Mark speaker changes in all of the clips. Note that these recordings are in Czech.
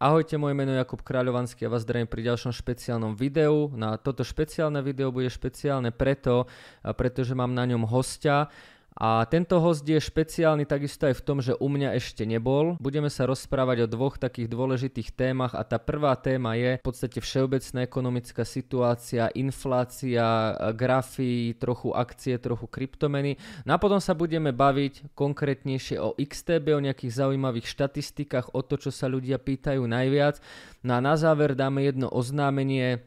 Speaker 1: Ahojte, moje meno je Jakub Kráľovanský a vás zdravím pri ďalšom špeciálnom videu. Na toto špeciálne video bude špeciálne preto, pretože mám na ňom hostia, a tento host je špeciálny takisto aj v tom, že u mňa ešte nebol. Budeme sa rozprávať o dvoch takých dôležitých témach a tá prvá téma je v podstate všeobecná ekonomická situácia, inflácia, grafy, trochu akcie, trochu kryptomeny. No a potom sa budeme baviť konkrétnejšie o XTB, o nejakých zaujímavých štatistikách, o to, čo sa ľudia pýtajú najviac. No a na záver dáme jedno oznámenie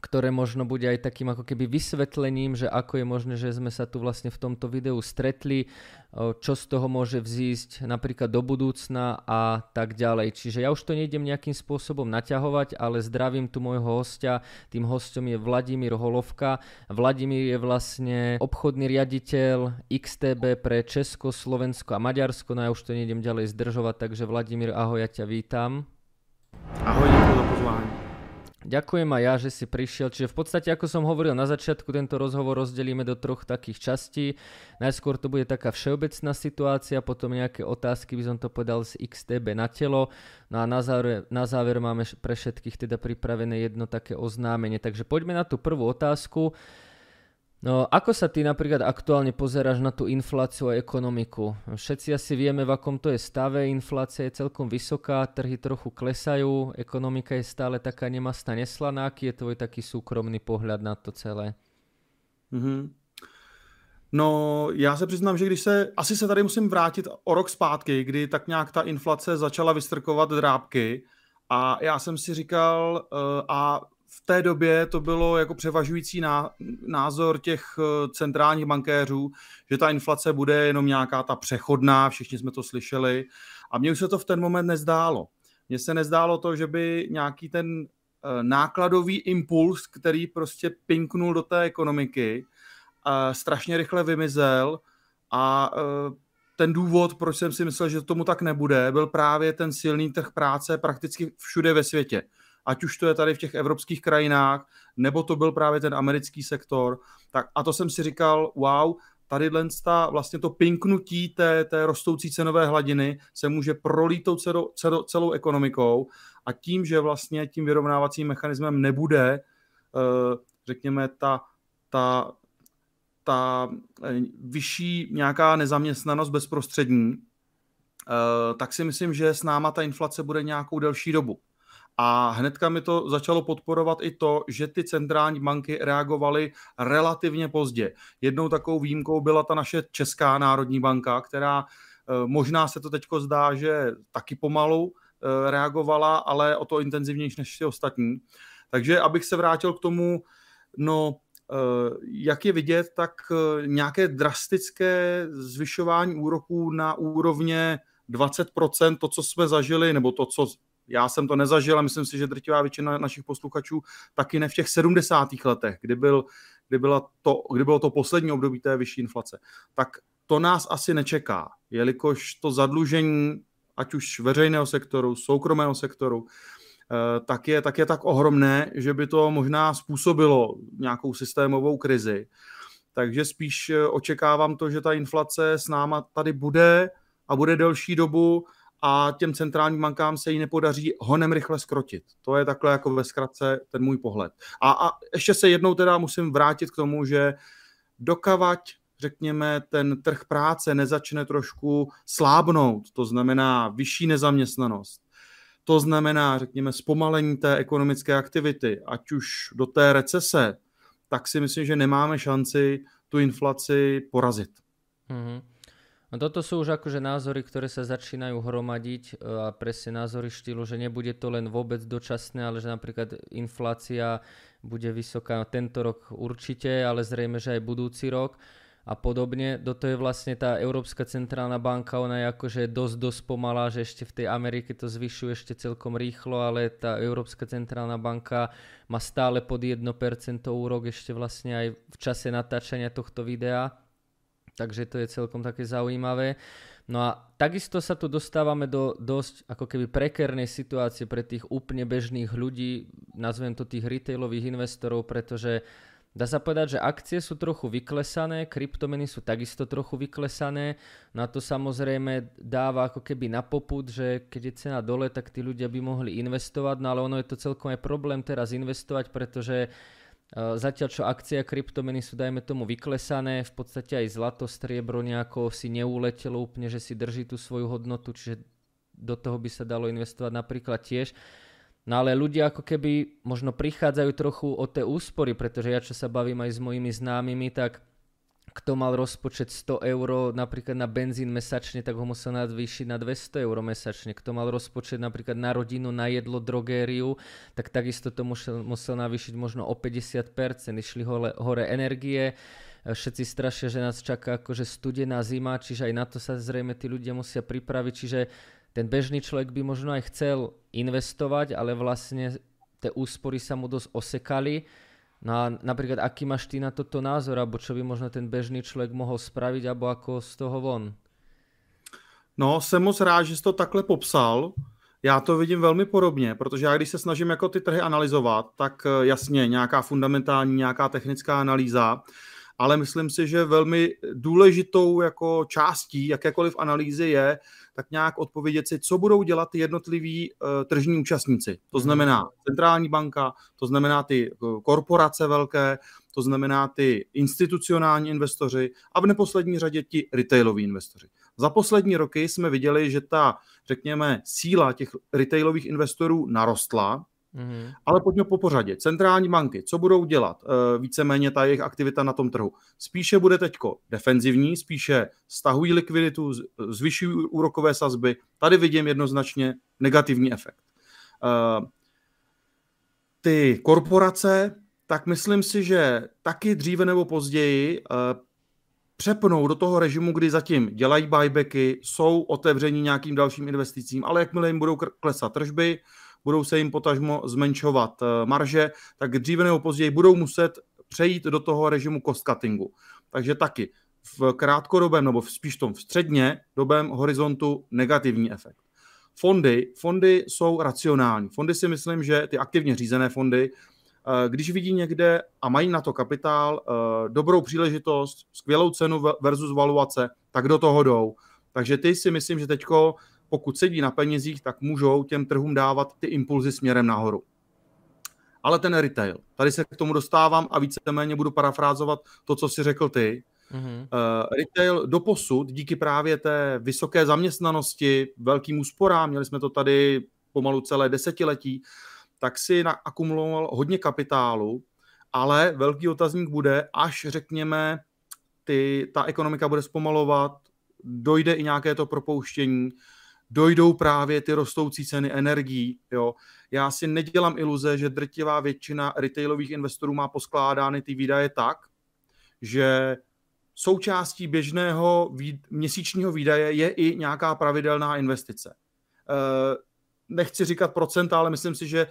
Speaker 1: ktoré možno bude aj takým ako keby vysvetlením, že ako je možné, že sme sa tu vlastne v tomto videu stretli, čo z toho môže vzísť napríklad do budúcna a tak ďalej. Čiže ja už to nejdem nejakým spôsobom naťahovať, ale zdravím tu môjho hostia. Tým hostom je Vladimír Holovka. Vladimír je vlastne obchodný riaditeľ XTB pre Česko, Slovensko a Maďarsko. No ja už to nejdem ďalej zdržovať, takže Vladimír, ahoj, ja ťa vítam.
Speaker 2: Ahoj, ďakujem za pozvání.
Speaker 1: Ďakujem aj ja, že si prišiel. Čiže v podstate, ako som hovoril na začiatku, tento rozhovor rozdelíme do troch takých častí. Najskôr to bude taká všeobecná situácia, potom nejaké otázky, by som to povedal z XTB na telo. No a na záver, na záver máme pre všetkých teda pripravené jedno také oznámenie. Takže poďme na tú prvú otázku. No, ako sa ty napríklad aktuálne pozeráš na tú infláciu a ekonomiku? Všetci asi vieme, v akom to je stave, inflácia je celkom vysoká, trhy trochu klesajú, ekonomika je stále taká nemastná, neslaná. Aký je tvoj taký súkromný pohľad na to celé?
Speaker 2: Mm-hmm. No, já se přiznám, že když se, asi se tady musím vrátit o rok zpátky, kdy tak nějak ta inflace začala vystrkovat drábky a já jsem si říkal, uh, a v té době to bylo jako převažující názor těch eh, centrálních bankéřů, že ta inflace bude jenom nějaká ta přechodná, všichni jsme to slyšeli. A mně už se to v ten moment nezdálo. Mně se nezdálo to, že by nějaký ten eh, nákladový impuls, který prostě pinknul do té ekonomiky, eh, strašně rychle vymizel a ten důvod, proč jsem si myslel, že tomu tak nebude, byl právě ten silný trh práce prakticky všude ve světě ať už to je tady v těch evropských krajinách, nebo to byl právě ten americký sektor. Tak, a to jsem si říkal, wow, tady vlastně to pinknutí té, té rostoucí cenové hladiny se může prolít celou, celou, celou ekonomikou a tím, že vlastně tím vyrovnávacím mechanismem nebude, eh, řekněme, ta, ta, ta eh, vyšší nějaká nezaměstnanost bezprostřední, eh, tak si myslím, že s náma ta inflace bude nějakou delší dobu. A hnedka mi to začalo podporovat i to, že ty centrální banky reagovaly relativně pozdě. Jednou takovou výjimkou byla ta naše Česká národní banka, která eh, možná se to teď zdá, že taky pomalu eh, reagovala, ale o to intenzivnější než ty ostatní. Takže abych se vrátil k tomu, no, eh, jak je vidět, tak nějaké drastické zvyšování úroků na úrovně 20%, to, co jsme zažili, nebo to, co já jsem to nezažil a myslím si, že drtivá většina našich posluchačů taky ne v těch 70. letech, kdy, byl, kdy, byla to, kdy bylo to poslední období té vyšší inflace. Tak to nás asi nečeká, jelikož to zadlužení, ať už veřejného sektoru, soukromého sektoru, eh, tak je, tak je tak ohromné, že by to možná způsobilo nějakou systémovou krizi. Takže spíš eh, očekávám to, že ta inflace s náma tady bude a bude delší dobu a těm centrálním bankám se jí nepodaří honem rychle skrotit. To je takhle jako ve zkratce ten můj pohled. A, a ještě se jednou teda musím vrátit k tomu, že dokavať řekněme, ten trh práce nezačne trošku slábnout, to znamená vyšší nezaměstnanost, to znamená, řekněme, zpomalení té ekonomické aktivity, ať už do té recese, tak si myslím, že nemáme šanci tu inflaci porazit. Mm-hmm.
Speaker 1: No toto sú už akože názory, ktoré sa začínajú hromadiť e, a presne názory štýlu, že nebude to len vôbec dočasné, ale že napríklad inflácia bude vysoká tento rok určite, ale zrejme, že aj budúci rok a podobne. Do toho je vlastne tá Európska centrálna banka, ona je akože dosť, dosť pomalá, že ešte v tej Amerike to zvyšuje ešte celkom rýchlo, ale tá Európska centrálna banka má stále pod 1% úrok ešte vlastne aj v čase natáčania tohto videa takže to je celkom také zaujímavé. No a takisto sa tu dostávame do dosť ako keby prekernej situácie pre tých úplne bežných ľudí, nazvem to tých retailových investorov, pretože dá sa povedať, že akcie sú trochu vyklesané, kryptomeny sú takisto trochu vyklesané, no a to samozrejme dáva ako keby na poput, že keď je cena dole, tak tí ľudia by mohli investovať, no ale ono je to celkom aj problém teraz investovať, pretože Zatiaľ čo akcie a kryptomeny sú dajme tomu vyklesané, v podstate aj zlato, striebro nejako si neuletelo úplne, že si drží tú svoju hodnotu, čiže do toho by sa dalo investovať napríklad tiež. No ale ľudia ako keby možno prichádzajú trochu o tie úspory, pretože ja čo sa bavím aj s mojimi známymi, tak kto mal rozpočet 100 eur napríklad na benzín mesačne, tak ho musel navýšiť na 200 eur mesačne. Kto mal rozpočet napríklad na rodinu, na jedlo, drogériu, tak takisto to musel, musel navýšiť možno o 50%. Išli hore, hore energie, všetci strašia, že nás čaká akože studená zima, čiže aj na to sa zrejme tí ľudia musia pripraviť, čiže ten bežný človek by možno aj chcel investovať, ale vlastne tie úspory sa mu dosť osekali. No a napríklad, aký máš ty na toto názor, alebo čo by možno ten bežný člověk mohl spravit, alebo ako z toho von?
Speaker 2: No, jsem moc rád, že jsi to takhle popsal. Já to vidím velmi podobně, protože já když se snažím jako ty trhy analyzovat, tak eh, jasně nějaká fundamentální, nějaká technická analýza, ale myslím si, že velmi důležitou jako částí jakékoliv analýzy je tak nějak odpovědět si, co budou dělat ty jednotliví uh, tržní účastníci. To mhm. znamená centrální banka, to znamená ty uh, korporace velké, to znamená ty institucionální investoři a v neposlední řadě ti retailoví investoři. Za poslední roky jsme viděli, že ta, řekněme, síla těch retailových investorů narostla, Mm-hmm. Ale pojďme po pořadě. Centrální banky, co budou dělat? E, víceméně ta jejich aktivita na tom trhu. Spíše bude teďko defenzivní, spíše stahují likviditu, zvyšují úrokové sazby. Tady vidím jednoznačně negativní efekt. E, ty korporace, tak myslím si, že taky dříve nebo později e, přepnou do toho režimu, kdy zatím dělají buybacky, jsou otevření nějakým dalším investicím, ale jakmile jim budou klesat tržby, budou se jim potažmo zmenšovat eh, marže, tak dříve nebo později budou muset přejít do toho režimu cost cuttingu. Takže taky v krátkodobém nebo spíš tom v středně dobém horizontu negativní efekt. Fondy, fondy jsou racionální. Fondy si myslím, že ty aktivně řízené fondy, eh, když vidí někde a mají na to kapitál, eh, dobrou příležitost, skvělou cenu versus valuace, tak do toho jdou. Takže ty si myslím, že teďko pokud sedí na penězích, tak můžou těm trhům dávat ty impulzy směrem nahoru. Ale ten retail, tady se k tomu dostávám a víceméně budu parafrázovat to, co si řekl ty. Mm-hmm. Uh, retail doposud díky právě té vysoké zaměstnanosti, velkým úsporám, měli jsme to tady pomalu celé desetiletí, tak si akumuloval hodně kapitálu, ale velký otazník bude, až řekněme, ty, ta ekonomika bude zpomalovat, dojde i nějaké to propouštění, dojdou právě ty rostoucí ceny energií. Jo. Já si nedělám iluze, že drtivá většina retailových investorů má poskládány ty výdaje tak, že součástí běžného výd- měsíčního výdaje je i nějaká pravidelná investice. E, nechci říkat procenta, ale myslím si, že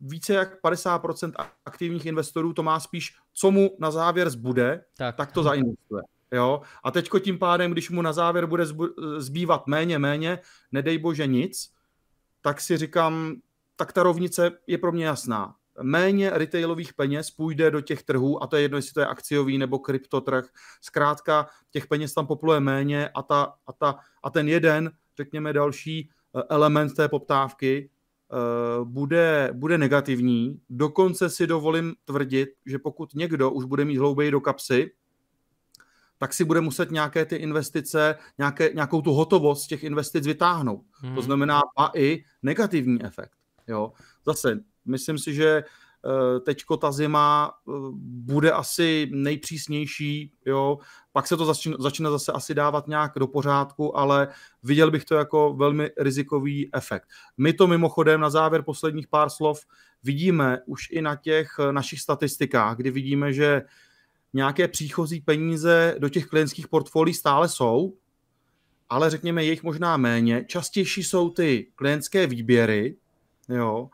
Speaker 2: více jak 50% aktivních investorů to má spíš, co mu na závěr zbude, tak, tak to zainvestuje. Jo? A teďko tím pádem, když mu na závěr bude zbývat méně, méně, nedej bože nic, tak si říkám, tak ta rovnice je pro mě jasná. Méně retailových peněz půjde do těch trhů, a to je jedno, jestli to je akciový nebo kryptotrh. Zkrátka, těch peněz tam popluje méně a, ta, a, ta, a ten jeden, řekněme, další eh, element té poptávky uh, bude, bude negativní. Dokonce si dovolím tvrdit, že pokud někdo už bude mít hlouběji do kapsy, tak si bude muset nějaké ty investice, nějaké, nějakou tu hotovost z těch investic vytáhnout. Hmm. To znamená a i negativní efekt. Jo. Zase, myslím si, že eh, teďko ta zima eh, bude asi nejpřísnější, jo. pak se to začne, začne zase asi dávat nějak do pořádku, ale viděl bych to jako velmi rizikový efekt. My to mimochodem na závěr posledních pár slov vidíme už i na těch eh, našich statistikách, kdy vidíme, že nějaké příchozí peníze do těch klientských portfolií stále jsou, ale řekněme, jejich možná méně. Častější jsou ty klientské výběry, jo,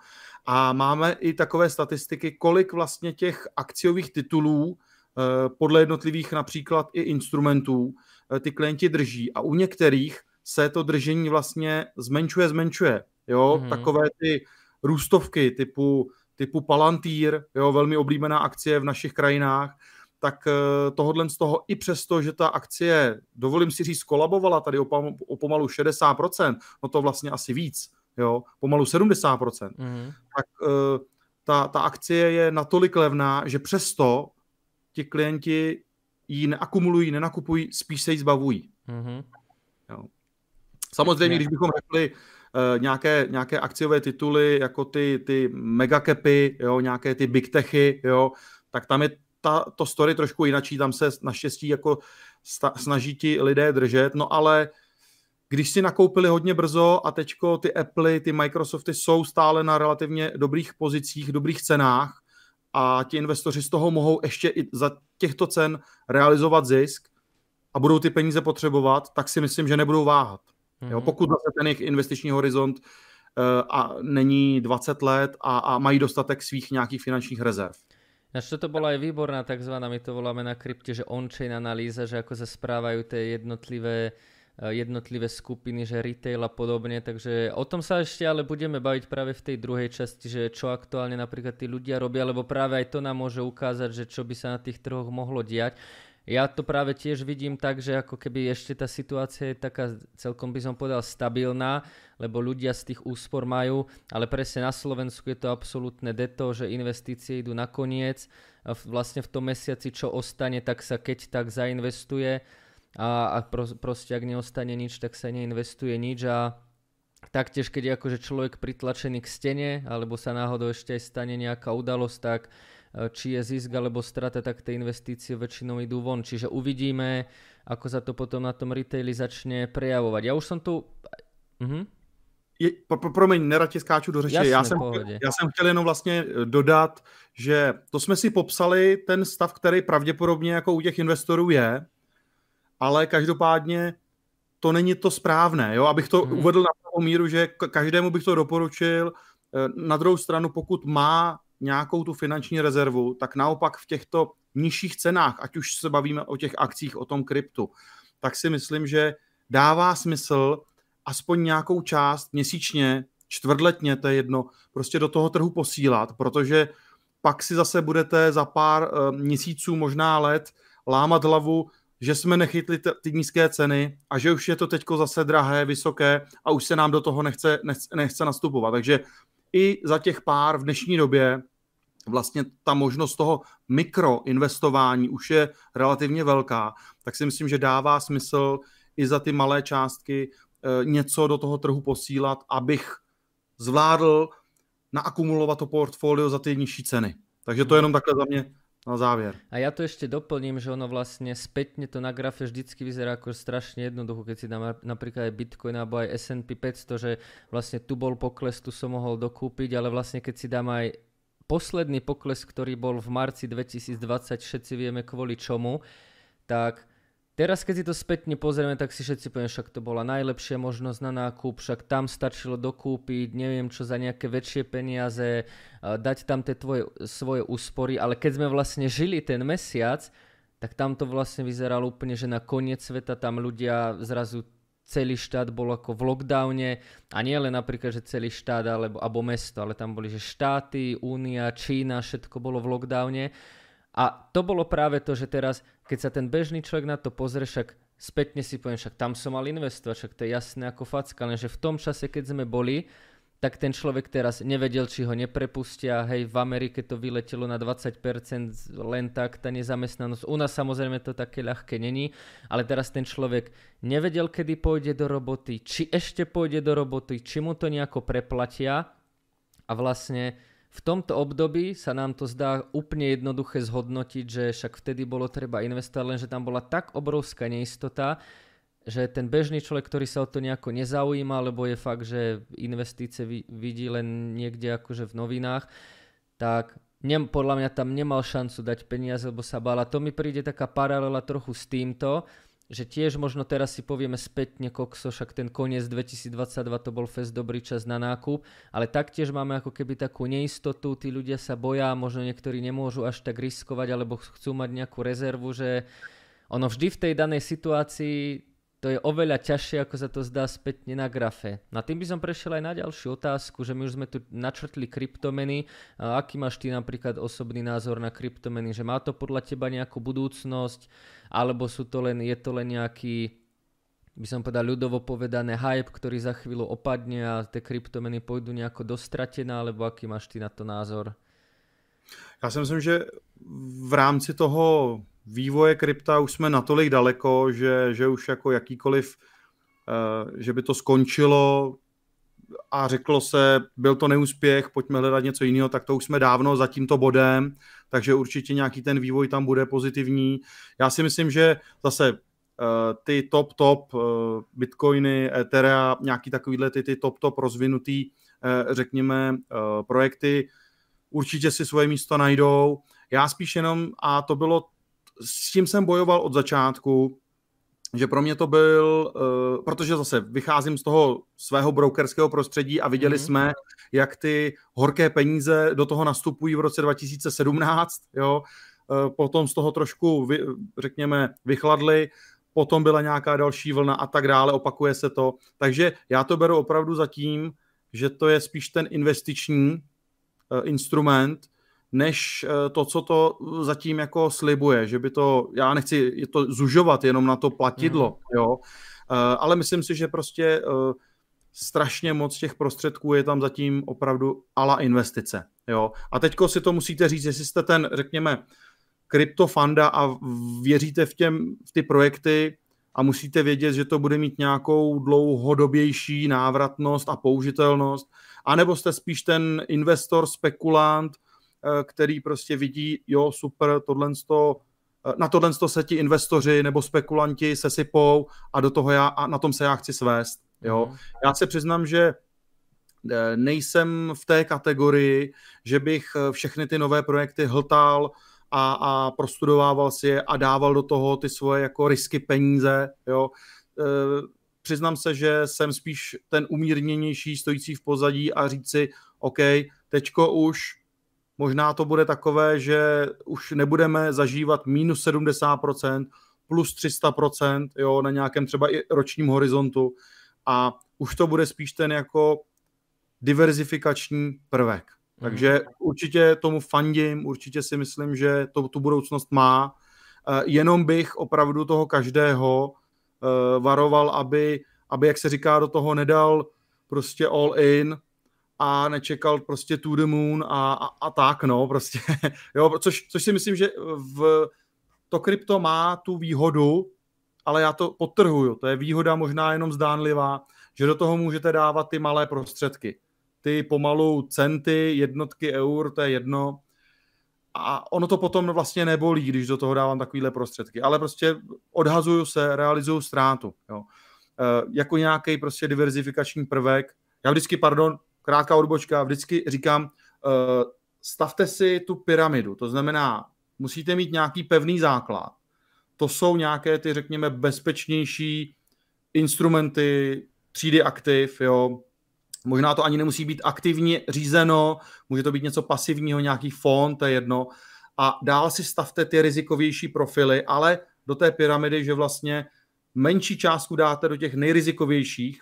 Speaker 2: a máme i takové statistiky, kolik vlastně těch akciových titulů eh, podle jednotlivých například i instrumentů eh, ty klienti drží. A u některých se to držení vlastně zmenšuje, zmenšuje. Jo, mm-hmm. takové ty růstovky typu typu Palantír, jo, velmi oblíbená akcie v našich krajinách, tak eh, tohle z toho i přesto, že ta akcie, dovolím si říct, kolabovala tady o pomalu 60%, no to vlastně asi víc, jo, pomalu 70%, mm-hmm. tak eh, ta, ta akcie je natolik levná, že přesto ti klienti ji neakumulují, nenakupují, spíš se ji zbavují. Mm-hmm. Jo. Samozřejmě, když bychom řekli uh, nějaké, nějaké akciové tituly, jako ty, ty megacapy, jo, nějaké ty big techy, jo, tak tam je ta, to story trošku jinačí, tam se naštěstí jako sta, snaží ti lidé držet, no ale když si nakoupili hodně brzo a teďko ty Apple, ty Microsofty jsou stále na relativně dobrých pozicích, dobrých cenách a ti investoři z toho mohou ještě i za těchto cen realizovat zisk a budou ty peníze potřebovat, tak si myslím, že nebudou váhat. Mm-hmm. Jo, pokud zase ten jejich investiční horizont uh, a není 20 let a, a mají dostatek svých nějakých finančních rezerv.
Speaker 1: Nač toto bola aj výborná tzv. my to voláme na krypte, že on-chain analýza, že ako sa správajú tie jednotlivé eh, jednotlivé skupiny, že retail a podobne, takže o tom sa ešte ale budeme baviť práve v tej druhej časti, že čo aktuálne napríklad tí ľudia robia, lebo práve aj to nám môže ukázať, že čo by sa na tých trhoch mohlo diať. Ja to práve tiež vidím tak, že ako keby ešte tá situácia je taká celkom by som povedal stabilná, lebo ľudia z tých úspor majú, ale presne na Slovensku je to absolútne deto, že investície idú na koniec. Vlastne v tom mesiaci, čo ostane, tak sa keď tak zainvestuje a, a pro, proste ak neostane nič, tak sa neinvestuje nič a taktiež keď je akože človek pritlačený k stene alebo sa náhodou ešte aj stane nejaká udalosť, tak či je zisk alebo strata, tak tie investície väčšinou idú von. Čiže uvidíme, ako sa to potom na tom retaili začne prejavovať. Ja už som tu...
Speaker 2: Uh-huh. Je, pro, pro, promiň, nerad tě skáču do řeči. Já, jsem, já jsem chtěl jenom vlastně eh, dodat, že to jsme si popsali ten stav, který pravděpodobně jako u těch investorů je, ale každopádně to není to správné, jo? abych to hmm. uvedl na pravou míru, že každému bych to doporučil. Eh, na druhou stranu, pokud má nějakou tu finanční rezervu, tak naopak v těchto nižších cenách, ať už se bavíme o těch akcích, o tom kryptu, tak si myslím, že dává smysl aspoň nějakou část měsíčně, čtvrtletně, to je jedno, prostě do toho trhu posílat, protože pak si zase budete za pár uh, měsíců, možná let, lámat hlavu, že jsme nechytli ty nízké ceny a že už je to teďko zase drahé, vysoké a už se nám do toho nechce, nechce nastupovat. Takže i za těch pár v dnešní době vlastně ta možnost toho mikroinvestování už je relativně velká, tak si myslím, že dává smysl i za ty malé částky eh, něco do toho trhu posílat, abych zvládl naakumulovat to portfolio za ty nižší ceny. Takže to je jenom takhle za mě na závěr.
Speaker 1: A ja to ešte doplním, že ono vlastne spätne to na grafe vždycky vyzerá ako strašne jednoducho, keď si dám napríklad aj Bitcoin alebo aj S&P 500, že vlastne tu bol pokles, tu som mohol dokúpiť, ale vlastne keď si dám aj posledný pokles, ktorý bol v marci 2020, všetci vieme kvôli čomu, tak Teraz, keď si to spätne pozrieme, tak si všetci poviem, však to bola najlepšia možnosť na nákup, však tam stačilo dokúpiť, neviem čo za nejaké väčšie peniaze, dať tam tie tvoje, svoje úspory, ale keď sme vlastne žili ten mesiac, tak tam to vlastne vyzeralo úplne, že na koniec sveta tam ľudia zrazu celý štát bol ako v lockdowne. A nie len napríklad, že celý štát alebo, alebo mesto, ale tam boli, že štáty, Únia, Čína, všetko bolo v lockdowne a to bolo práve to, že teraz, keď sa ten bežný človek na to pozrie, však spätne si poviem, však tam som mal investovať, však to je jasné ako facka, lenže v tom čase, keď sme boli, tak ten človek teraz nevedel, či ho neprepustia. Hej, v Amerike to vyletelo na 20% len tak, tá nezamestnanosť. U nás samozrejme to také ľahké není, ale teraz ten človek nevedel, kedy pôjde do roboty, či ešte pôjde do roboty, či mu to nejako preplatia a vlastne v tomto období sa nám to zdá úplne jednoduché zhodnotiť, že však vtedy bolo treba investovať, lenže tam bola tak obrovská neistota, že ten bežný človek, ktorý sa o to nejako nezaujíma, lebo je fakt, že investície vidí len niekde akože v novinách, tak nem, podľa mňa tam nemal šancu dať peniaze, lebo sa bála. To mi príde taká paralela trochu s týmto, že tiež možno teraz si povieme spätne kokso, však ten koniec 2022 to bol fest dobrý čas na nákup, ale taktiež máme ako keby takú neistotu, tí ľudia sa boja, možno niektorí nemôžu až tak riskovať, alebo chcú mať nejakú rezervu, že ono vždy v tej danej situácii to je oveľa ťažšie, ako sa to zdá spätne na grafe. Na tým by som prešiel aj na ďalšiu otázku, že my už sme tu načrtli kryptomeny. A aký máš ty napríklad osobný názor na kryptomeny? Že má to podľa teba nejakú budúcnosť? Alebo sú to len, je to len nejaký by som povedal ľudovo povedané hype, ktorý za chvíľu opadne a tie kryptomeny pôjdu nejako dostratená, alebo aký máš ty na to názor?
Speaker 2: Já si myslím, že v rámci toho vývoje krypta už jsme natolik daleko, že, že už jako jakýkoliv, uh, že by to skončilo a řeklo se, byl to neúspěch, pojďme hledat něco jiného, tak to už jsme dávno za tímto bodem, takže určitě nějaký ten vývoj tam bude pozitivní. Já si myslím, že zase uh, ty top top uh, bitcoiny, Etherea, nějaký takovýhle ty, ty top top rozvinutý, řekněme, projekty, určitě si svoje místo najdou. Já spíš jenom, a to bylo s tím jsem bojoval od začátku, že pro mě to byl, uh, protože zase vycházím z toho svého brokerského prostředí a viděli mm-hmm. jsme, jak ty horké peníze do toho nastupují v roce 2017, jo, uh, potom z toho trošku, vy, řekněme, vychladli, potom byla nějaká další vlna a tak dále, opakuje se to, takže já to beru opravdu za tím, že to je spíš ten investiční uh, instrument, než eh, to, co to zatím jako slibuje, že by to, já nechci to zužovat jenom na to platidlo, mm. jo, eh, ale myslím si, že prostě eh, strašně moc těch prostředků je tam zatím opravdu ala investice, jo. A teďko si to musíte říct, jestli jste ten, řekněme, kryptofanda a věříte v, těm, v ty projekty a musíte vědět, že to bude mít nějakou dlouhodobější návratnost a použitelnost, anebo jste spíš ten investor, spekulant, Eh, který prostě vidí, jo, super, tohle to, eh, na tohle se ti investoři nebo spekulanti sesypou a do toho já, a na tom se já chci svést. Jo. Mm. Já se přiznám, že eh, nejsem v té kategorii, že bych všechny ty nové projekty hltal a, a prostudovával si je a dával do toho ty svoje jako risky peníze. Jo. Přiznám se, že jsem spíš ten umírněnější, stojící v pozadí a říct si, OK, teďko už Možná to bude takové, že už nebudeme zažívat minus 70%, plus 300%, jo, na nějakém třeba i ročním horizontu a už to bude spíš ten jako diverzifikační prvek. Mm. Takže určitě tomu fandím, určitě si myslím, že to tu budoucnost má. Uh, jenom bych opravdu toho každého uh, varoval, aby, aby, jak se říká, do toho nedal prostě all in, a nečekal prostě to the moon a, a, a tak, no, prostě, jo, což, což si myslím, že v to krypto má tu výhodu, ale já to podtrhuju, to je výhoda možná jenom zdánlivá, že do toho můžete dávat ty malé prostředky. Ty pomalu centy, jednotky eur, to je jedno. A ono to potom vlastně nebolí, když do toho dávám takovýhle prostředky. Ale prostě odhazuju se, realizuju ztrátu. Jo. E, jako nějaký prostě diverzifikační prvek. Já vždycky, pardon, krátká odbočka, vždycky říkám, uh, stavte si tu pyramidu, to znamená, musíte mít nějaký pevný základ. To jsou nějaké ty, řekněme, bezpečnější instrumenty, třídy aktiv, jo. Možná to ani nemusí být aktivně řízeno, může to být něco pasivního, nějaký fond, to je jedno. A dál si stavte ty rizikovější profily, ale do té pyramidy, že vlastně menší částku dáte do těch nejrizikovějších,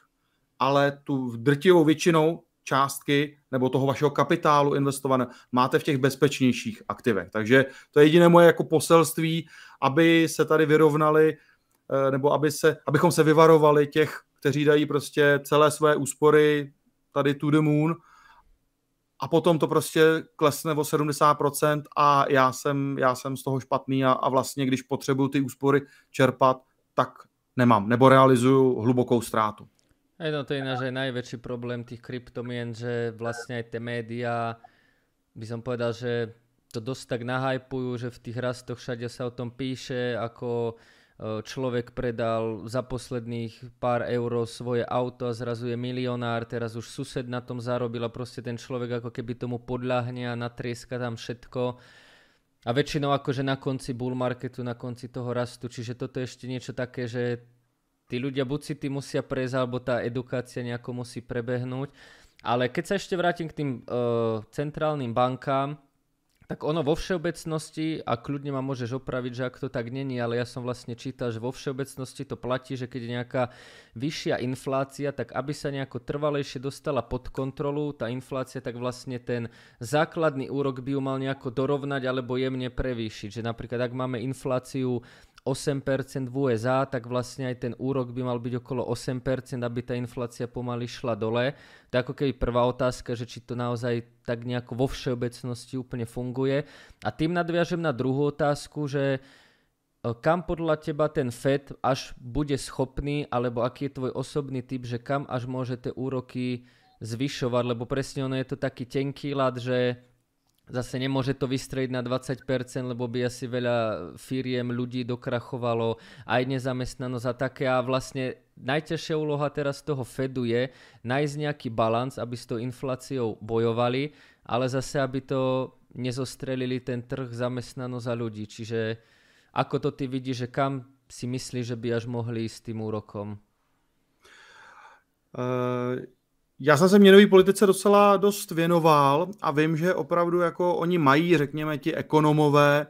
Speaker 2: ale tu drtivou většinou částky nebo toho vašeho kapitálu investované máte v těch bezpečnějších aktivech. Takže to je jediné moje jako poselství, aby se tady vyrovnali eh, nebo aby se, abychom se vyvarovali těch, kteří dají prostě celé své úspory tady to the moon a potom to prostě klesne o 70% a já jsem, já jsem z toho špatný a, a vlastně, když potřebuju ty úspory čerpat, tak nemám, nebo realizuju hlubokou ztrátu.
Speaker 1: Hej, no to je ináč aj najväčší problém tých kryptomien, že vlastne aj tie médiá, by som povedal, že to dosť tak nahajpujú, že v tých rastoch všade sa o tom píše, ako e, človek predal za posledných pár eur svoje auto a zrazu je milionár, teraz už sused na tom zarobil a proste ten človek ako keby tomu podľahne a natrieska tam všetko. A väčšinou akože na konci bull marketu, na konci toho rastu, čiže toto je ešte niečo také, že tí ľudia buď si tým musia prejsť, alebo tá edukácia nejako musí prebehnúť. Ale keď sa ešte vrátim k tým uh, centrálnym bankám, tak ono vo všeobecnosti, a kľudne ma môžeš opraviť, že ak to tak není, ale ja som vlastne čítal, že vo všeobecnosti to platí, že keď je nejaká vyššia inflácia, tak aby sa nejako trvalejšie dostala pod kontrolu, tá inflácia, tak vlastne ten základný úrok by ju mal nejako dorovnať alebo jemne prevýšiť. Že napríklad ak máme infláciu 8% v USA, tak vlastne aj ten úrok by mal byť okolo 8%, aby tá inflácia pomaly šla dole. To je ako keby prvá otázka, že či to naozaj tak nejako vo všeobecnosti úplne funguje. A tým nadviažem na druhú otázku, že e, kam podľa teba ten FED až bude schopný, alebo aký je tvoj osobný typ, že kam až môže tie úroky zvyšovať, lebo presne ono je to taký tenký lad, že Zase nemôže to vystreliť na 20%, lebo by asi veľa firiem, ľudí dokrachovalo, aj nezamestnanosť a také. A vlastne najťažšia úloha teraz toho Fedu je nájsť nejaký balans, aby s tou infláciou bojovali, ale zase, aby to nezostrelili ten trh, zamestnanosť a ľudí. Čiže ako to ty vidíš, že kam si myslíš, že by až mohli ísť s tým úrokom?
Speaker 2: Uh, já jsem se měnové politice docela dost věnoval a vím, že opravdu jako oni mají, řekněme, ti ekonomové,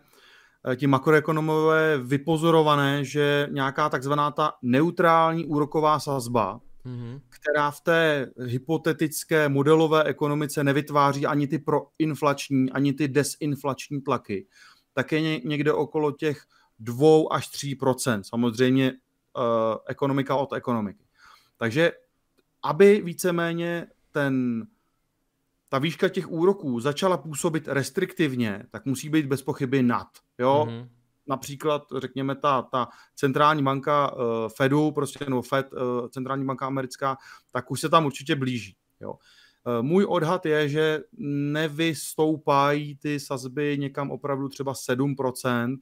Speaker 2: eh, ti makroekonomové vypozorované, že nějaká takzvaná ta neutrální úroková sazba, mm-hmm. která v té hypotetické modelové ekonomice nevytváří ani ty proinflační, ani ty desinflační tlaky, tak je někde okolo těch 2 až 3% Samozřejmě uh, ekonomika od ekonomiky. Takže aby víceméně ten, ta výška těch úroků začala působit restriktivně, tak musí být bez pochyby nad. Jo? Mm-hmm. Například, řekněme, ta, ta centrální banka uh, Fedu, prostě no Fed, uh, centrální banka americká, tak už se tam určitě blíží. Jo? Uh, můj odhad je, že nevystoupají ty sazby někam opravdu třeba 7%,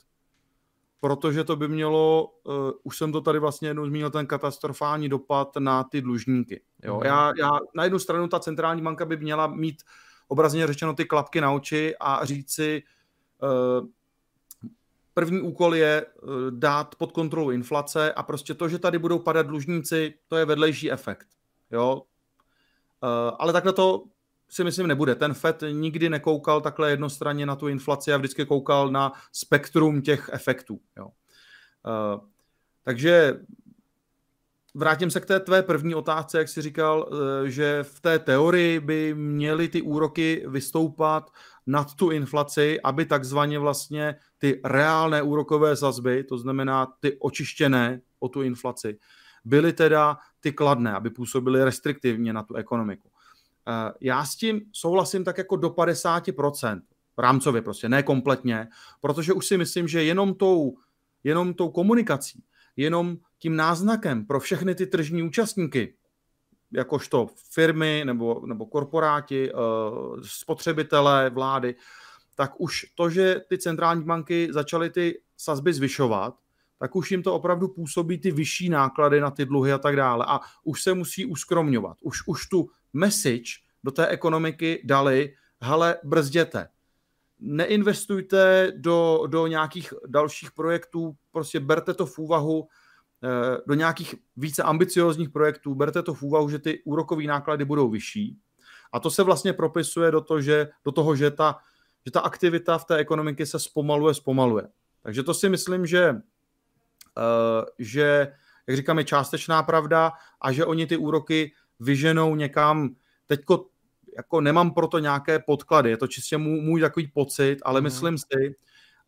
Speaker 2: protože to by mělo, uh, už jsem to tady vlastně jednou zmínil, ten katastrofální dopad na ty dlužníky. Jo? Mm. Já, já, na jednu stranu ta centrální banka by měla mít obrazně řečeno ty klapky na oči a říct si, uh, první úkol je uh, dát pod kontrolu inflace a prostě to, že tady budou padat dlužníci, to je vedlejší efekt. Jo? Uh, ale takhle to si myslím nebude. Ten FED nikdy nekoukal takhle jednostranně na tu inflaci a vždycky koukal na spektrum těch efektů. Jo. Uh, takže vrátím se k té tvé první otázce, jak jsi říkal, uh, že v té teorii by měly ty úroky vystoupat nad tu inflaci, aby takzvaně vlastně ty reálné úrokové sazby, to znamená ty očištěné o tu inflaci, byly teda ty kladné, aby působily restriktivně na tu ekonomiku. Eh, já s tím souhlasím tak jako do 50%, rámcově prostě, ne kompletně, protože už si myslím, že jenom tou, jenom tou komunikací, jenom tím náznakem pro všechny ty tržní účastníky, jakožto firmy nebo, nebo korporáti, eh, spotřebitelé, vlády, tak už to, že ty centrální banky začaly ty sazby zvyšovat, tak už jim to opravdu působí ty vyšší náklady na ty dluhy a tak dále. A už se musí uskromňovat. Už, už tu message do té ekonomiky dali, hele, brzděte. Neinvestujte do, do nějakých dalších projektů, prostě berte to v úvahu, eh, do nějakých více ambiciozních projektů, berte to v úvahu, že ty úrokové náklady budou vyšší. A to se vlastně propisuje do toho, že, do toho, že, ta, že ta aktivita v té ekonomiky se zpomaluje, zpomaluje. Takže to si myslím, že, uh, že jak říkám, je částečná pravda a že oni ty úroky vyženou někam, teďko jako nemám proto nějaké podklady, je to čistě můj, můj takový pocit, ale mm. myslím si,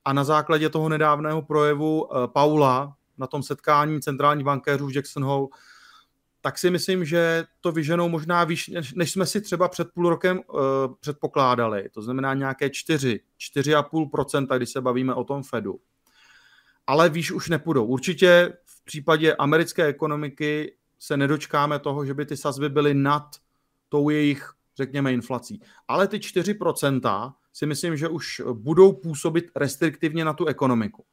Speaker 2: a na základě toho nedávného projevu uh, Paula na tom setkání centrální bankéřů v Jackson Hole, tak si myslím, že to vyženou možná výš, než, než jsme si třeba před půl rokem uh, předpokládali. To znamená nějaké 4, 4,5%, když se bavíme o tom Fedu. Ale výš už nepůjdou. Určitě v případě americké ekonomiky se nedočkáme toho, že by ty sazby byly nad tou jejich, řekněme, inflací. Ale ty 4% si myslím, že už budou působit restriktivně na tu ekonomiku.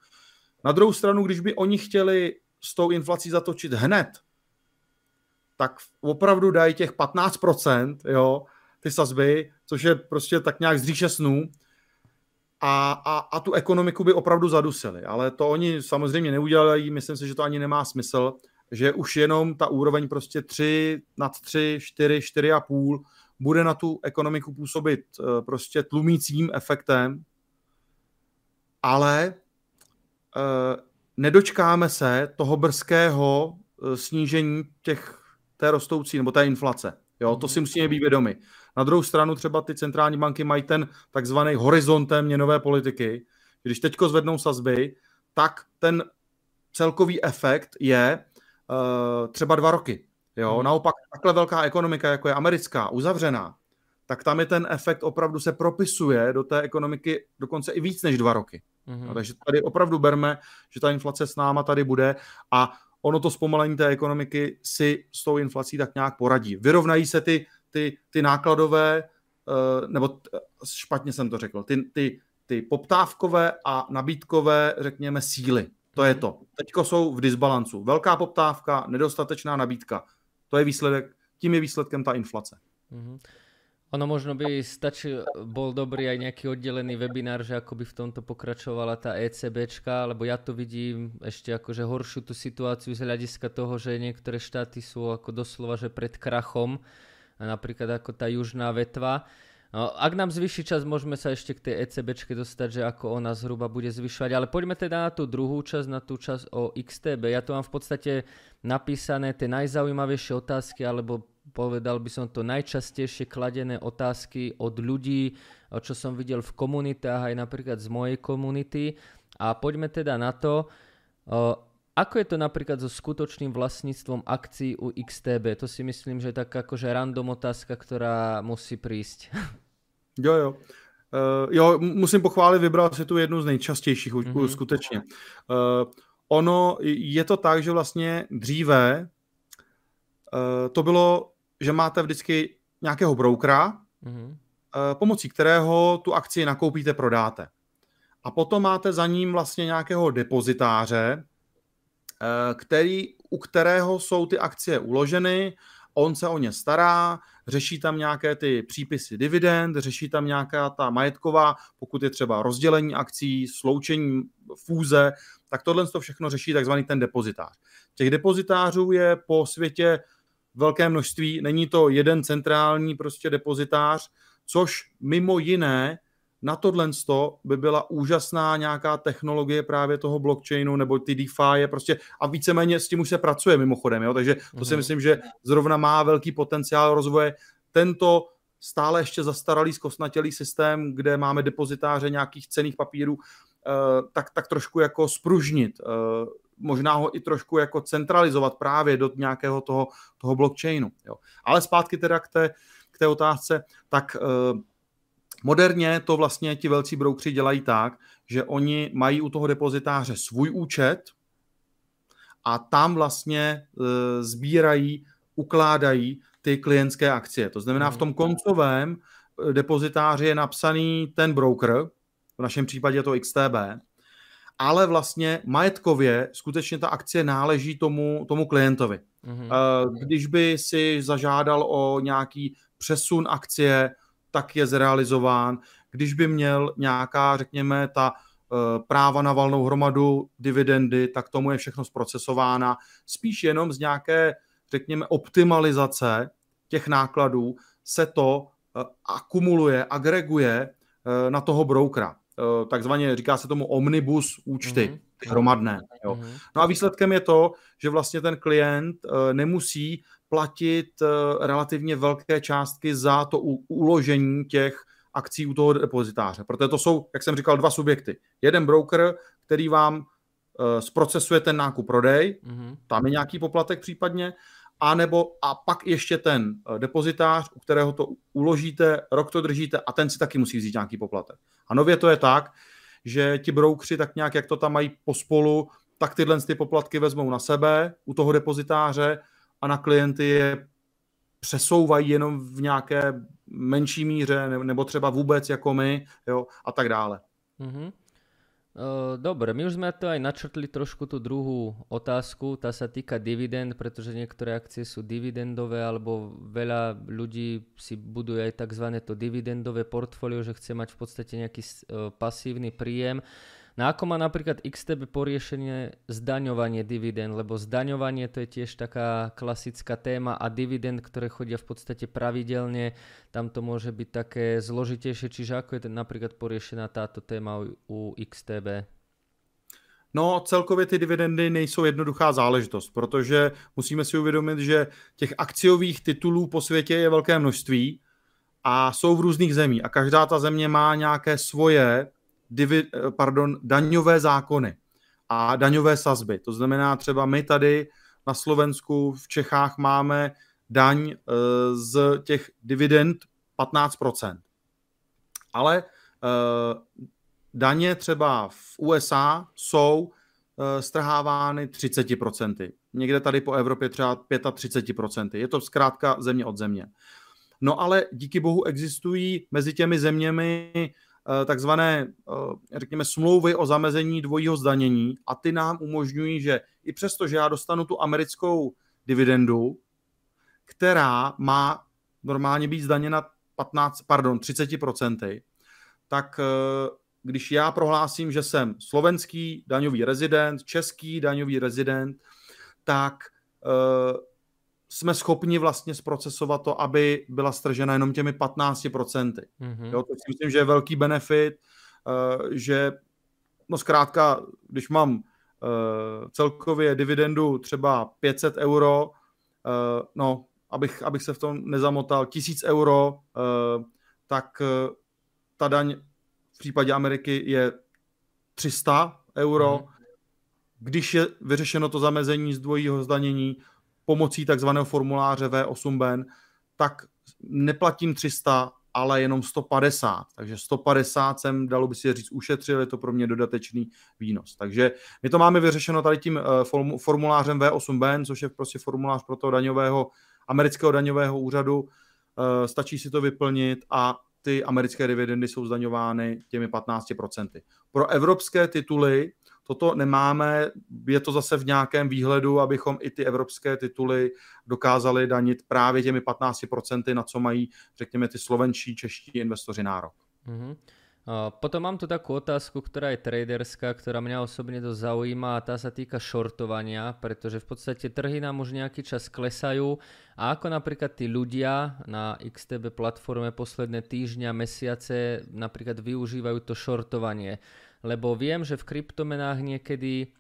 Speaker 2: Na druhou stranu, když by oni chtěli s tou inflací zatočit hned, tak opravdu dají těch 15%, jo, ty sazby, což je prostě tak nějak z říše snů, a, a, a tu ekonomiku by opravdu zadusili. Ale to oni samozřejmě neudělají, myslím si, že to ani nemá smysl že už jenom ta úroveň prostě 3 nad 3, 4, 4,5 bude na tu ekonomiku působit eh, prostě tlumícím efektem ale uh, nedočkáme se toho brzkého uh, snížení těch, té rostoucí nebo té inflace. Jo, to si musíme být vědomi. Na druhou stranu třeba ty centrální banky mají ten takzvaný horizontem měnové politiky. Když teďko zvednou sazby, tak ten celkový efekt je uh, třeba dva roky. Jo? Hmm. Naopak takhle velká ekonomika, jako je americká, uzavřená, tak tam je ten efekt opravdu se propisuje do té ekonomiky dokonce i víc než dva roky. Hmm. No, takže tady opravdu berme, že ta inflace s náma tady bude a ono to zpomalení té ekonomiky si s tou inflací tak nějak poradí. Vyrovnají se ty, ty, ty nákladové, uh, nebo špatně jsem to řekl, ty, ty, ty poptávkové a nabídkové, řekněme, síly. To je to. Teďko jsou v disbalancu. Velká poptávka, nedostatečná nabídka. To je výsledek, tím je výsledkem ta inflace. Mm-hmm.
Speaker 1: Ono možno by stačil, bol dobrý aj nejaký oddelený webinár, že ako by v tomto pokračovala tá ECBčka, lebo ja to vidím ešte akože horšiu tú situáciu z hľadiska toho, že niektoré štáty sú ako doslova, že pred krachom, napríklad ako tá južná vetva. No, ak nám zvyší čas, môžeme sa ešte k tej ECBčke dostať, že ako ona zhruba bude zvyšovať. Ale poďme teda na tú druhú časť, na tú časť o XTB. Ja tu mám v podstate napísané tie najzaujímavejšie otázky, alebo povedal by som to najčastejšie kladené otázky od ľudí, čo som videl v komunitách, aj napríklad z mojej komunity. A poďme teda na to, ako je to napríklad so skutočným vlastníctvom akcií u XTB? To si myslím, že je taká akože random otázka, ktorá musí prísť.
Speaker 2: Jo, jo. Uh, jo, musím pochválit, vybral si tu jednu z nejčastějších mm-hmm. skutečně. Uh, ono je to tak, že vlastně dříve uh, to bylo, že máte vždycky nějakého broukera, mm-hmm. uh, pomocí kterého tu akci nakoupíte, prodáte. A potom máte za ním vlastně nějakého depozitáře, který, u kterého jsou ty akcie uloženy, on se o ně stará, řeší tam nějaké ty přípisy dividend, řeší tam nějaká ta majetková, pokud je třeba rozdělení akcí, sloučení, fúze, tak tohle to všechno řeší takzvaný ten depozitář. Těch depozitářů je po světě velké množství, není to jeden centrální prostě depozitář, což mimo jiné na tohle by byla úžasná nějaká technologie právě toho blockchainu nebo ty DeFi je prostě a víceméně s tím už se pracuje mimochodem, jo? takže to si mhm. myslím, že zrovna má velký potenciál rozvoje. Tento stále ještě zastaralý, zkosnatělý systém, kde máme depozitáře nějakých cených papírů, eh, tak, tak trošku jako spružnit, eh, možná ho i trošku jako centralizovat právě do nějakého toho, toho blockchainu. Jo. Ale zpátky teda k té, k té otázce, tak eh, Moderně to vlastně ti velcí broukři dělají tak, že oni mají u toho depozitáře svůj účet a tam vlastně e, sbírají, ukládají ty klientské akcie. To znamená, v tom hmm. koncovém e, depozitáři je napsaný ten broker, v našem případě je to XTB, ale vlastně majetkově skutečně ta akcie náleží tomu, tomu klientovi. Mm-hmm. Když by si zažádal o nějaký přesun akcie tak je zrealizován. Když by měl nějaká, řekněme, ta eh, práva na valnou hromadu, dividendy, tak tomu je všechno zprocesována. Spíš jenom z nějaké, řekněme, optimalizace těch nákladů se to eh, akumuluje, agreguje eh, na toho broukera. Takzvaně říká se tomu omnibus účty, mm-hmm. hromadné. Jo. Mm-hmm. No a výsledkem je to, že vlastně ten klient nemusí platit eh, relativně velké částky za to uložení těch akcí u toho depozitáře. Protože to jsou, jak jsem říkal, dva subjekty. Jeden broker, který vám uh, zprocesuje ten nákup prodej, mm-hmm. tam je nějaký poplatek případně, a nebo a pak ještě ten uh, depozitář, u kterého to uložíte, rok to držíte a ten si taky musí vzít nějaký poplatek. A nově to je tak, že ti broukři tak nějak, jak to tam mají pospolu, tak tyhle ty poplatky vezmou na sebe u toho depozitáře a na klienty je přesouvají jenom v nějaké menší míře, nebo třeba vůbec jako my, jo, a tak dále. Mm-hmm.
Speaker 1: Dobre, my už sme to aj načrtli trošku tú druhú otázku, tá sa týka dividend, pretože niektoré akcie sú dividendové, alebo veľa ľudí si buduje aj tzv. to dividendové portfólio, že chce mať v podstate nejaký pasívny príjem. No ako má napríklad XTB poriešenie zdaňovanie dividend, lebo zdaňovanie to je tiež taká klasická téma a dividend, ktoré chodia v podstate pravidelne, tam to môže byť také zložitejšie, čiže ako je napríklad poriešená táto téma u XTB?
Speaker 2: No, celkově ty dividendy nejsou jednoduchá záležitost, protože musíme si uvědomit, že těch akciových titulů po světě je velké množství a jsou v různých zemích. A každá ta země má nějaké svoje divi, pardon, daňové zákony a daňové sazby. To znamená třeba my tady na Slovensku, v Čechách máme daň e, z těch dividend 15%. Ale e, daně třeba v USA jsou strhávány 30%. Někde tady po Evropě třeba 35%. Je to zkrátka země od země. No ale díky bohu existují mezi těmi zeměmi eh, takzvané, eh, řekněme, smlouvy o zamezení dvojího zdanění a ty nám umožňují, že i přesto, že já dostanu tu americkou dividendu, která má normálně být zdaněna 15, pardon, 30%, tak eh, když já prohlásím, že jsem slovenský daňový rezident, český daňový rezident, tak jsme schopni vlastně zprocesovat to, aby byla stržena jenom těmi 15%. Mm-hmm. Jo, to si myslím, že je velký benefit, uh, že no zkrátka, když mám uh, celkově dividendu třeba 500 euro, uh, no, abych, abych se v tom nezamotal, 1000 euro, uh, tak uh, ta daň v případě Ameriky je 300 euro. Mm-hmm. Když je vyřešeno to zamezení z dvojího zdanění, pomocí takzvaného formuláře V8BN, tak neplatím 300, ale jenom 150. Takže 150 jsem, dalo by si říct, ušetřil, je to pro mě dodatečný výnos. Takže my to máme vyřešeno tady tím eh, formulářem V8BN, což je prostě formulář pro toho daňového, amerického daňového úřadu. Eh, stačí si to vyplnit a ty americké dividendy jsou zdaňovány těmi 15%. Pro evropské tituly Toto nemáme, je to zase v nějakém výhledu, abychom i ty evropské tituly dokázali danit právě těmi 15%, na co mají, řekněme, ty slovenčí, čeští investoři nárok. Mm-hmm.
Speaker 1: Potom mám tu takú otázku, ktorá je traderská, ktorá mňa osobne dosť zaujíma a tá sa týka shortovania, pretože v podstate trhy nám už nejaký čas klesajú a ako napríklad tí ľudia na XTB platforme posledné týždňa, mesiace napríklad využívajú to shortovanie lebo viem, že v kryptomenách niekedy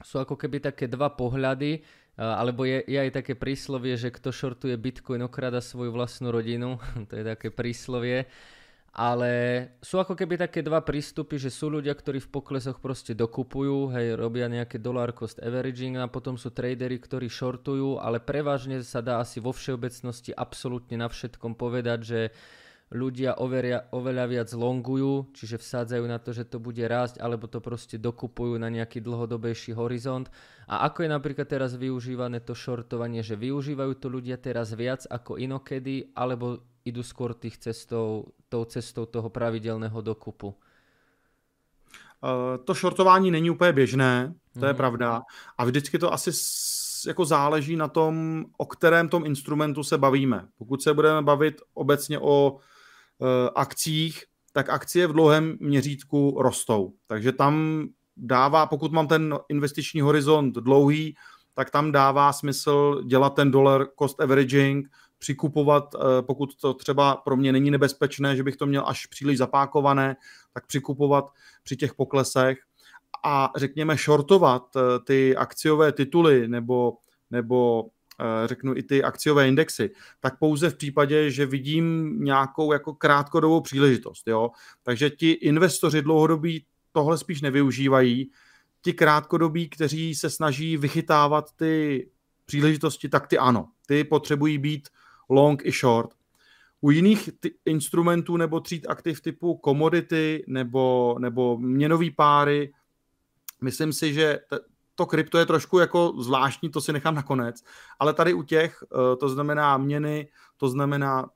Speaker 1: sú ako keby také dva pohľady, alebo je, je aj také príslovie, že kto shortuje Bitcoin okrada svoju vlastnú rodinu, to je také príslovie, ale sú ako keby také dva prístupy, že sú ľudia, ktorí v poklesoch proste dokupujú, hej, robia nejaké dollar cost averaging a potom sú tradery, ktorí shortujú, ale prevažne sa dá asi vo všeobecnosti absolútne na všetkom povedať, že ľudia overia, oveľa viac longujú, čiže vsádzajú na to, že to bude rásť, alebo to proste dokupujú na nejaký dlhodobejší horizont. A ako je napríklad teraz využívané to shortovanie, že využívajú to ľudia teraz viac ako inokedy, alebo idú skôr tých cestou, tou cestou toho pravidelného dokupu?
Speaker 2: Uh, to shortování není úplně běžné, to mm. je mhm. pravda. A vždycky to asi jako záleží na tom, o kterém tom instrumentu se bavíme. Pokud se budeme bavit obecně o Eh, akcích, tak akcie v dlouhém měřítku rostou. Takže tam dává, pokud mám ten investiční horizont dlouhý, tak tam dává smysl dělat ten dollar cost averaging, přikupovat, eh, pokud to třeba pro mě není nebezpečné, že bych to měl až příliš zapákované, tak přikupovat při těch poklesech a řekněme shortovat eh, ty akciové tituly nebo, nebo Eh, řeknu i ty akciové indexy, tak pouze v případě, že vidím nějakou jako krátkodobou příležitost. Jo? Takže ti investoři dlouhodobí tohle spíš nevyužívají. Ti krátkodobí, kteří se snaží vychytávat ty příležitosti, tak ty ano. Ty potřebují být long i short. U jiných ty instrumentů nebo tříd aktiv typu commodity nebo, nebo měnový páry, myslím si, že t- to krypto je trošku jako zvláštní, to si nechám nakonec, ale tady u těch, eh, to znamená měny, to znamená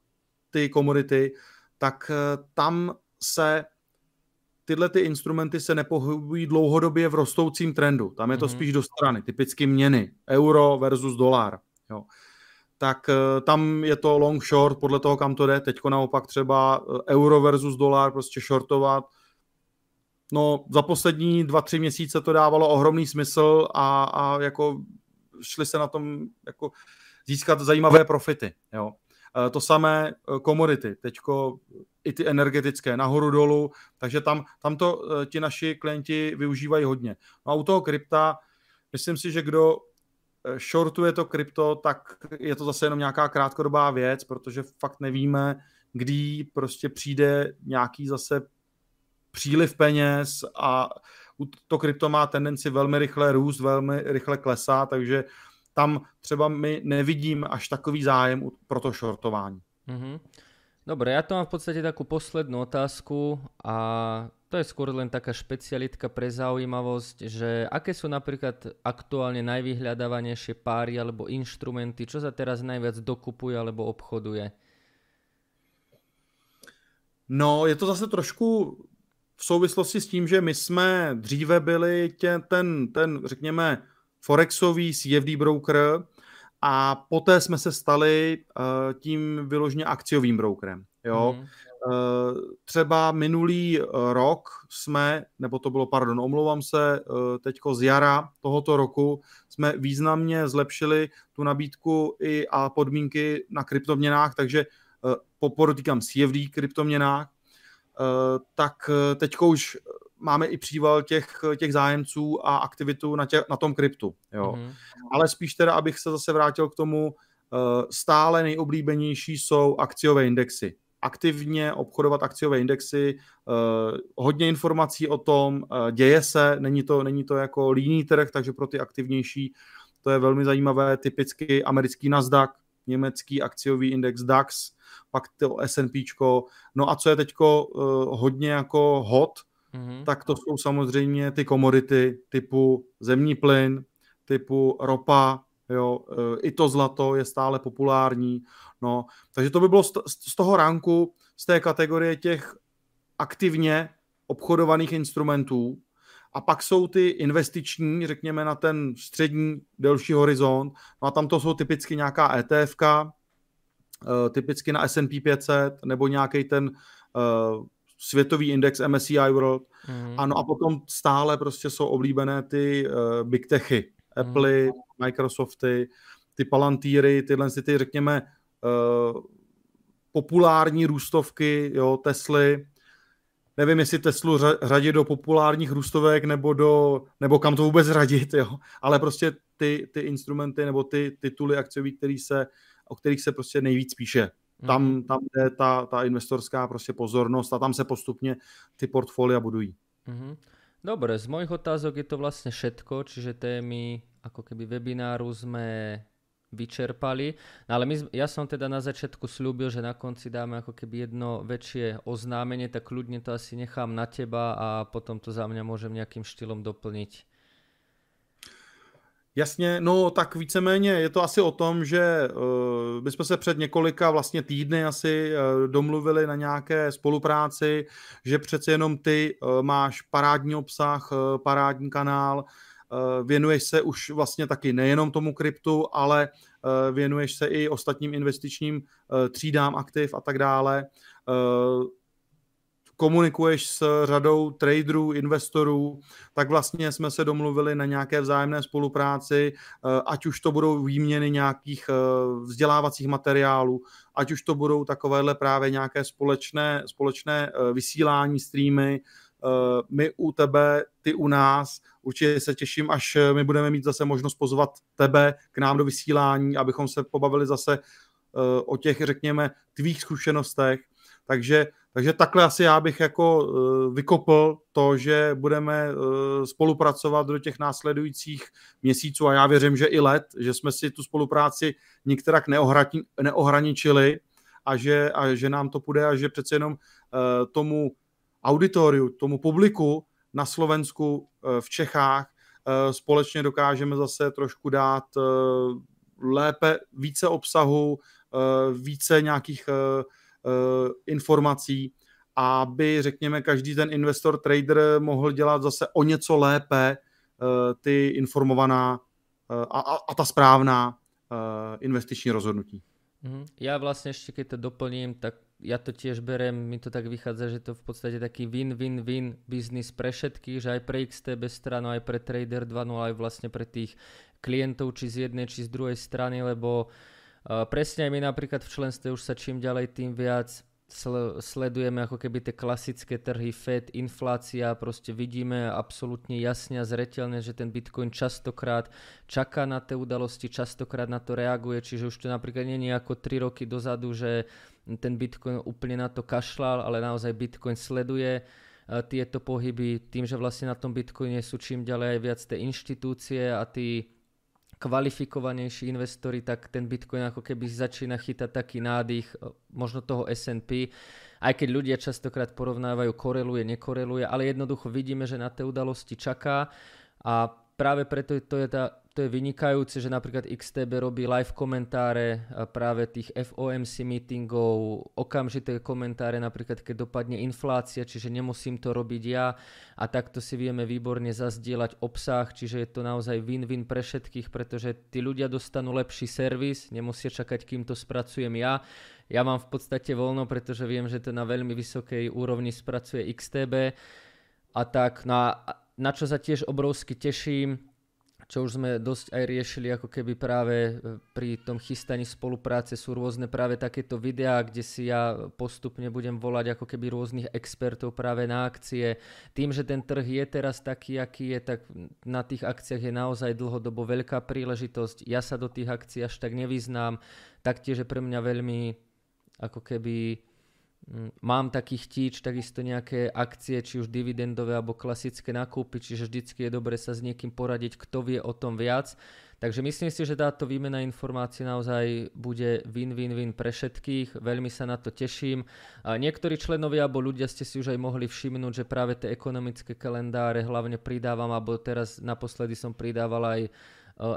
Speaker 2: ty komodity, tak eh, tam se tyhle ty instrumenty se nepohybují dlouhodobě v rostoucím trendu. Tam je to mm-hmm. spíš do strany, typicky měny, euro versus dolar. Jo. Tak eh, tam je to long short podle toho, kam to jde. Teďko naopak třeba euro versus dolar, prostě shortovat no za poslední dva, tři měsíce to dávalo ohromný smysl a, a jako šli se na tom jako získat zajímavé profity. Jo. E, to samé e, komodity, teďko i ty energetické, nahoru dolů, takže tam, tam to e, ti naši klienti využívají hodně. No a u toho krypta, myslím si, že kdo shortuje to krypto, tak je to zase jenom nějaká krátkodobá věc, protože fakt nevíme, kdy prostě přijde nějaký zase příliv peněz a to krypto má tendenci velmi rychle růst, velmi rychle klesá, takže tam třeba my nevidím až takový zájem pro to shortování. Mm-hmm.
Speaker 1: Dobre, ja to mám v podstate takú poslednú otázku a to je skôr len taká špecialitka pre zaujímavosť, že aké sú napríklad aktuálne najvyhľadávanejšie páry alebo inštrumenty, čo sa teraz najviac dokupuje alebo obchoduje?
Speaker 2: No, je to zase trošku v souvislosti s tím, že my jsme dříve byli tě, ten, ten, řekněme, Forexový CFD broker a poté jsme se stali uh, tím vyloženě akciovým brokerem. Jo? Mm. Uh, třeba minulý uh, rok jsme, nebo to bylo, pardon, omlouvám se, uh, teďko z jara tohoto roku jsme významně zlepšili tu nabídku i a podmínky na kryptoměnách, takže uh, podotýkám CFD kryptoměnách, tak uh, teďko už máme i příval těch, těch zájemců a aktivitu na, tě, na tom kryptu. Jo. Mm-hmm. Ale spíš teda, abych se zase vrátil k tomu, stále nejoblíbenější jsou akciové indexy. Aktivně obchodovat akciové indexy, hodně informací o tom, děje se, není to, není to jako líný trh, takže pro ty aktivnější to je velmi zajímavé, typicky americký Nasdaq, německý akciový index DAX, pak to S&P. No a co je teďko uh, hodně jako hot, mm-hmm. tak to jsou samozřejmě ty komodity typu zemní plyn, typu ropa, jo, e, i to zlato je stále populární, no, takže to by bylo z toho ranku, z té kategorie těch aktivně obchodovaných instrumentů, a pak jsou ty investiční, řekněme na ten střední, delší horizont, no a tam to jsou typicky nějaká ETF, e, typicky na S&P 500, nebo nějaký ten e, světový index MSCI World. Mm. Ano a potom stále prostě jsou oblíbené ty uh, big techy, Apple, mm. Microsofty, ty Palantíry, tyhle ty, řekněme, uh, populární růstovky, jo, Tesly. Nevím, jestli Teslu řadit do populárních růstovek nebo, do, nebo kam to vůbec řadit, jo. ale prostě ty, ty instrumenty nebo ty tituly akciový, který se, o kterých se prostě nejvíc píše. Tam, mhm. tam je ta, ta investorská prostě pozornost a tam se postupně ty portfólia budují. Mm-hmm.
Speaker 1: Dobre, z mojich otázok je to vlastne všetko, čiže témy ako keby webináru sme vyčerpali. No ale my, ja som teda na začiatku slúbil, že na konci dáme ako keby jedno väčšie oznámenie, tak ľudne to asi nechám na teba a potom to za mňa môžem nejakým štýlom doplniť.
Speaker 2: Jasně, no tak víceméně je to asi o tom, že uh, my jsme se před několika vlastně týdny asi uh, domluvili na nějaké spolupráci, že přece jenom ty uh, máš parádní obsah, uh, parádní kanál, uh, věnuješ se už vlastně taky nejenom tomu kryptu, ale uh, věnuješ se i ostatním investičním uh, třídám aktiv a tak dále. Komunikuješ s řadou traderů, investorů, tak vlastně jsme se domluvili na nějaké vzájemné spolupráci, eh, ať už to budou výměny nějakých eh, vzdělávacích materiálů, ať už to budou takovéhle právě nějaké společné, společné eh, vysílání, streamy, my u tebe, ty u nás. Určitě se těším, až my budeme mít zase možnost pozvat tebe k nám do vysílání, abychom se pobavili zase o těch, řekněme, tvých zkušenostech. Takže takže takhle asi já bych jako vykopl to, že budeme spolupracovat do těch následujících měsíců a já věřím, že i let, že jsme si tu spolupráci některak neohraničili a že, a že nám to půjde a že přece jenom tomu auditoriu, tomu publiku na Slovensku, uh, v Čechách uh, společně dokážeme zase trošku dát uh, lépe více obsahu, více nějakých Eh, informací, aby, řekněme, každý ten investor, trader mohl dělat zase o něco lépe eh, ty informovaná eh, a, a, a ta správná investiční rozhodnutí.
Speaker 1: Mm-hmm. Ja vlastne ešte keď to doplním, tak ja to tiež berem, mi to tak vychádza, že to v podstate taký win-win-win biznis pre všetkých, že aj pre XTB stranu, aj pre Trader 2.0, aj vlastne pre tých klientov, či z jednej, či z druhej strany, lebo uh, presne aj my napríklad v členstve už sa čím ďalej, tým viac sledujeme ako keby tie klasické trhy, Fed, inflácia, proste vidíme absolútne jasne a zretelne, že ten Bitcoin častokrát čaká na tie udalosti, častokrát na to reaguje, čiže už to napríklad nie je ako 3 roky dozadu, že ten Bitcoin úplne na to kašľal, ale naozaj Bitcoin sleduje uh, tieto pohyby tým, že vlastne na tom Bitcoine sú čím ďalej aj viac tie inštitúcie a tí kvalifikovanejší investori, tak ten Bitcoin ako keby začína chytať taký nádych e, možno toho S&P, aj keď ľudia častokrát porovnávajú, koreluje, nekoreluje, ale jednoducho vidíme, že na tie udalosti čaká a práve preto to je tá to je vynikajúce, že napríklad XTB robí live komentáre práve tých FOMC meetingov, okamžité komentáre napríklad keď dopadne inflácia, čiže nemusím to robiť ja a takto si vieme výborne zazdieľať obsah, čiže je to naozaj win-win pre všetkých, pretože tí ľudia dostanú lepší servis, nemusia čakať, kým to spracujem ja. Ja mám v podstate voľno, pretože viem, že to na veľmi vysokej úrovni spracuje XTB a tak na, na čo sa tiež obrovsky teším, čo už sme dosť aj riešili ako keby práve e, pri tom chystaní spolupráce sú rôzne práve takéto videá, kde si ja postupne budem volať ako keby rôznych expertov práve na akcie. Tým, že ten trh je teraz taký, aký je, tak na tých akciách je naozaj dlhodobo veľká príležitosť. Ja sa do tých akcií až tak nevyznám. Taktiež je pre mňa veľmi ako keby mám taký chtíč, takisto nejaké akcie, či už dividendové alebo klasické nakúpy, čiže vždycky je dobre sa s niekým poradiť, kto vie o tom viac. Takže myslím si, že táto výmena informácií naozaj bude win-win-win pre všetkých. Veľmi sa na to teším. A niektorí členovia alebo ľudia ste si už aj mohli všimnúť, že práve tie ekonomické kalendáre hlavne pridávam, alebo teraz naposledy som pridával aj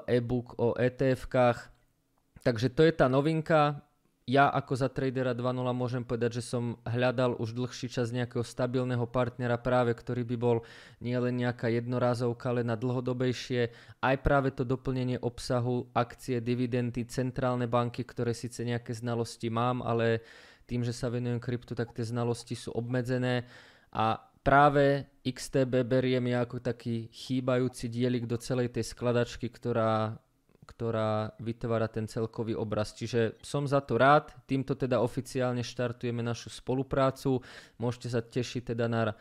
Speaker 1: e-book o ETF-kách. Takže to je tá novinka ja ako za tradera 2.0 môžem povedať, že som hľadal už dlhší čas nejakého stabilného partnera práve, ktorý by bol nielen nejaká jednorázovka, ale na dlhodobejšie. Aj práve to doplnenie obsahu, akcie, dividendy, centrálne banky, ktoré síce nejaké znalosti mám, ale tým, že sa venujem kryptu, tak tie znalosti sú obmedzené. A práve XTB beriem ja ako taký chýbajúci dielik do celej tej skladačky, ktorá ktorá vytvára ten celkový obraz. Čiže som za to rád, týmto teda oficiálne štartujeme našu spoluprácu. Môžete sa tešiť teda na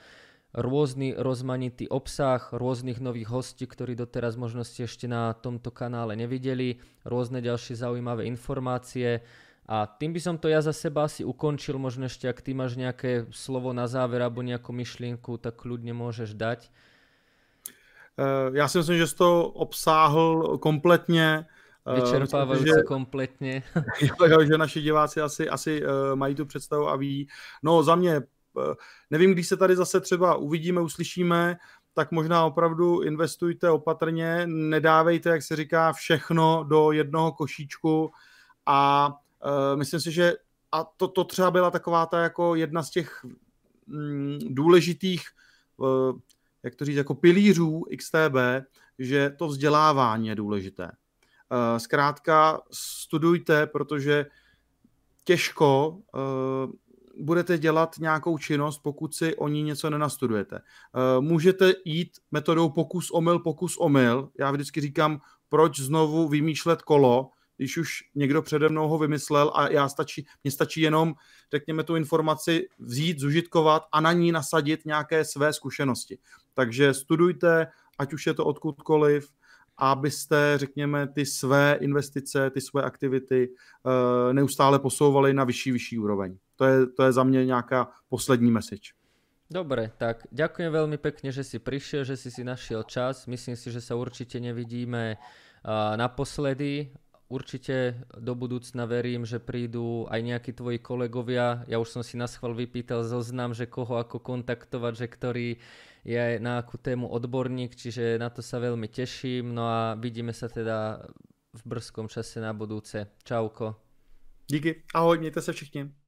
Speaker 1: rôzny rozmanitý obsah, rôznych nových hostí, ktorí doteraz možno ste ešte na tomto kanále nevideli, rôzne ďalšie zaujímavé informácie. A tým by som to ja za seba asi ukončil, možno ešte ak ty máš nejaké slovo na záver alebo nejakú myšlienku, tak kľudne môžeš dať.
Speaker 2: Eh, já si myslím, že jsi to obsáhl kompletně.
Speaker 1: Eh, Vyčerpávající že, kompletně.
Speaker 2: jo, že naši diváci asi, asi uh, mají tu představu a ví. No za mě, nevím, když se tady zase třeba uvidíme, uslyšíme, tak možná opravdu investujte opatrně, nedávejte, jak se říká, všechno do jednoho košíčku a uh, myslím si, že a to, to třeba byla taková ta jako jedna z těch mm, důležitých uh, jak to říct, jako pilířů XTB, že to vzdělávání je důležité. Eh, zkrátka studujte, protože těžko eh, budete dělat nějakou činnost, pokud si o ní něco nenastudujete. Eh, můžete jít metodou pokus omyl, pokus omyl. Já vždycky říkám, proč znovu vymýšlet kolo, když už někdo přede mnou ho vymyslel a já stačí, mně stačí jenom, řekněme, tu informaci vzít, zužitkovat a na ní nasadit nějaké své zkušenosti. Takže studujte, ať už je to odkudkoliv, abyste, řekněme, ty své investice, ty své aktivity uh, neustále posouvali na vyšší, vyšší úroveň. To je, to je za mě nějaká poslední message.
Speaker 1: Dobre, tak ďakujem veľmi pekne, že si prišiel, že si si našiel čas. Myslím si, že sa určite nevidíme uh, naposledy určite do budúcna verím, že prídu aj nejakí tvoji kolegovia. Ja už som si na schvál vypýtal zoznam, že koho ako kontaktovať, že ktorý je na akú tému odborník, čiže na to sa veľmi teším. No a vidíme sa teda v brzkom čase na budúce. Čauko.
Speaker 2: Díky, ahoj, mějte se všichni.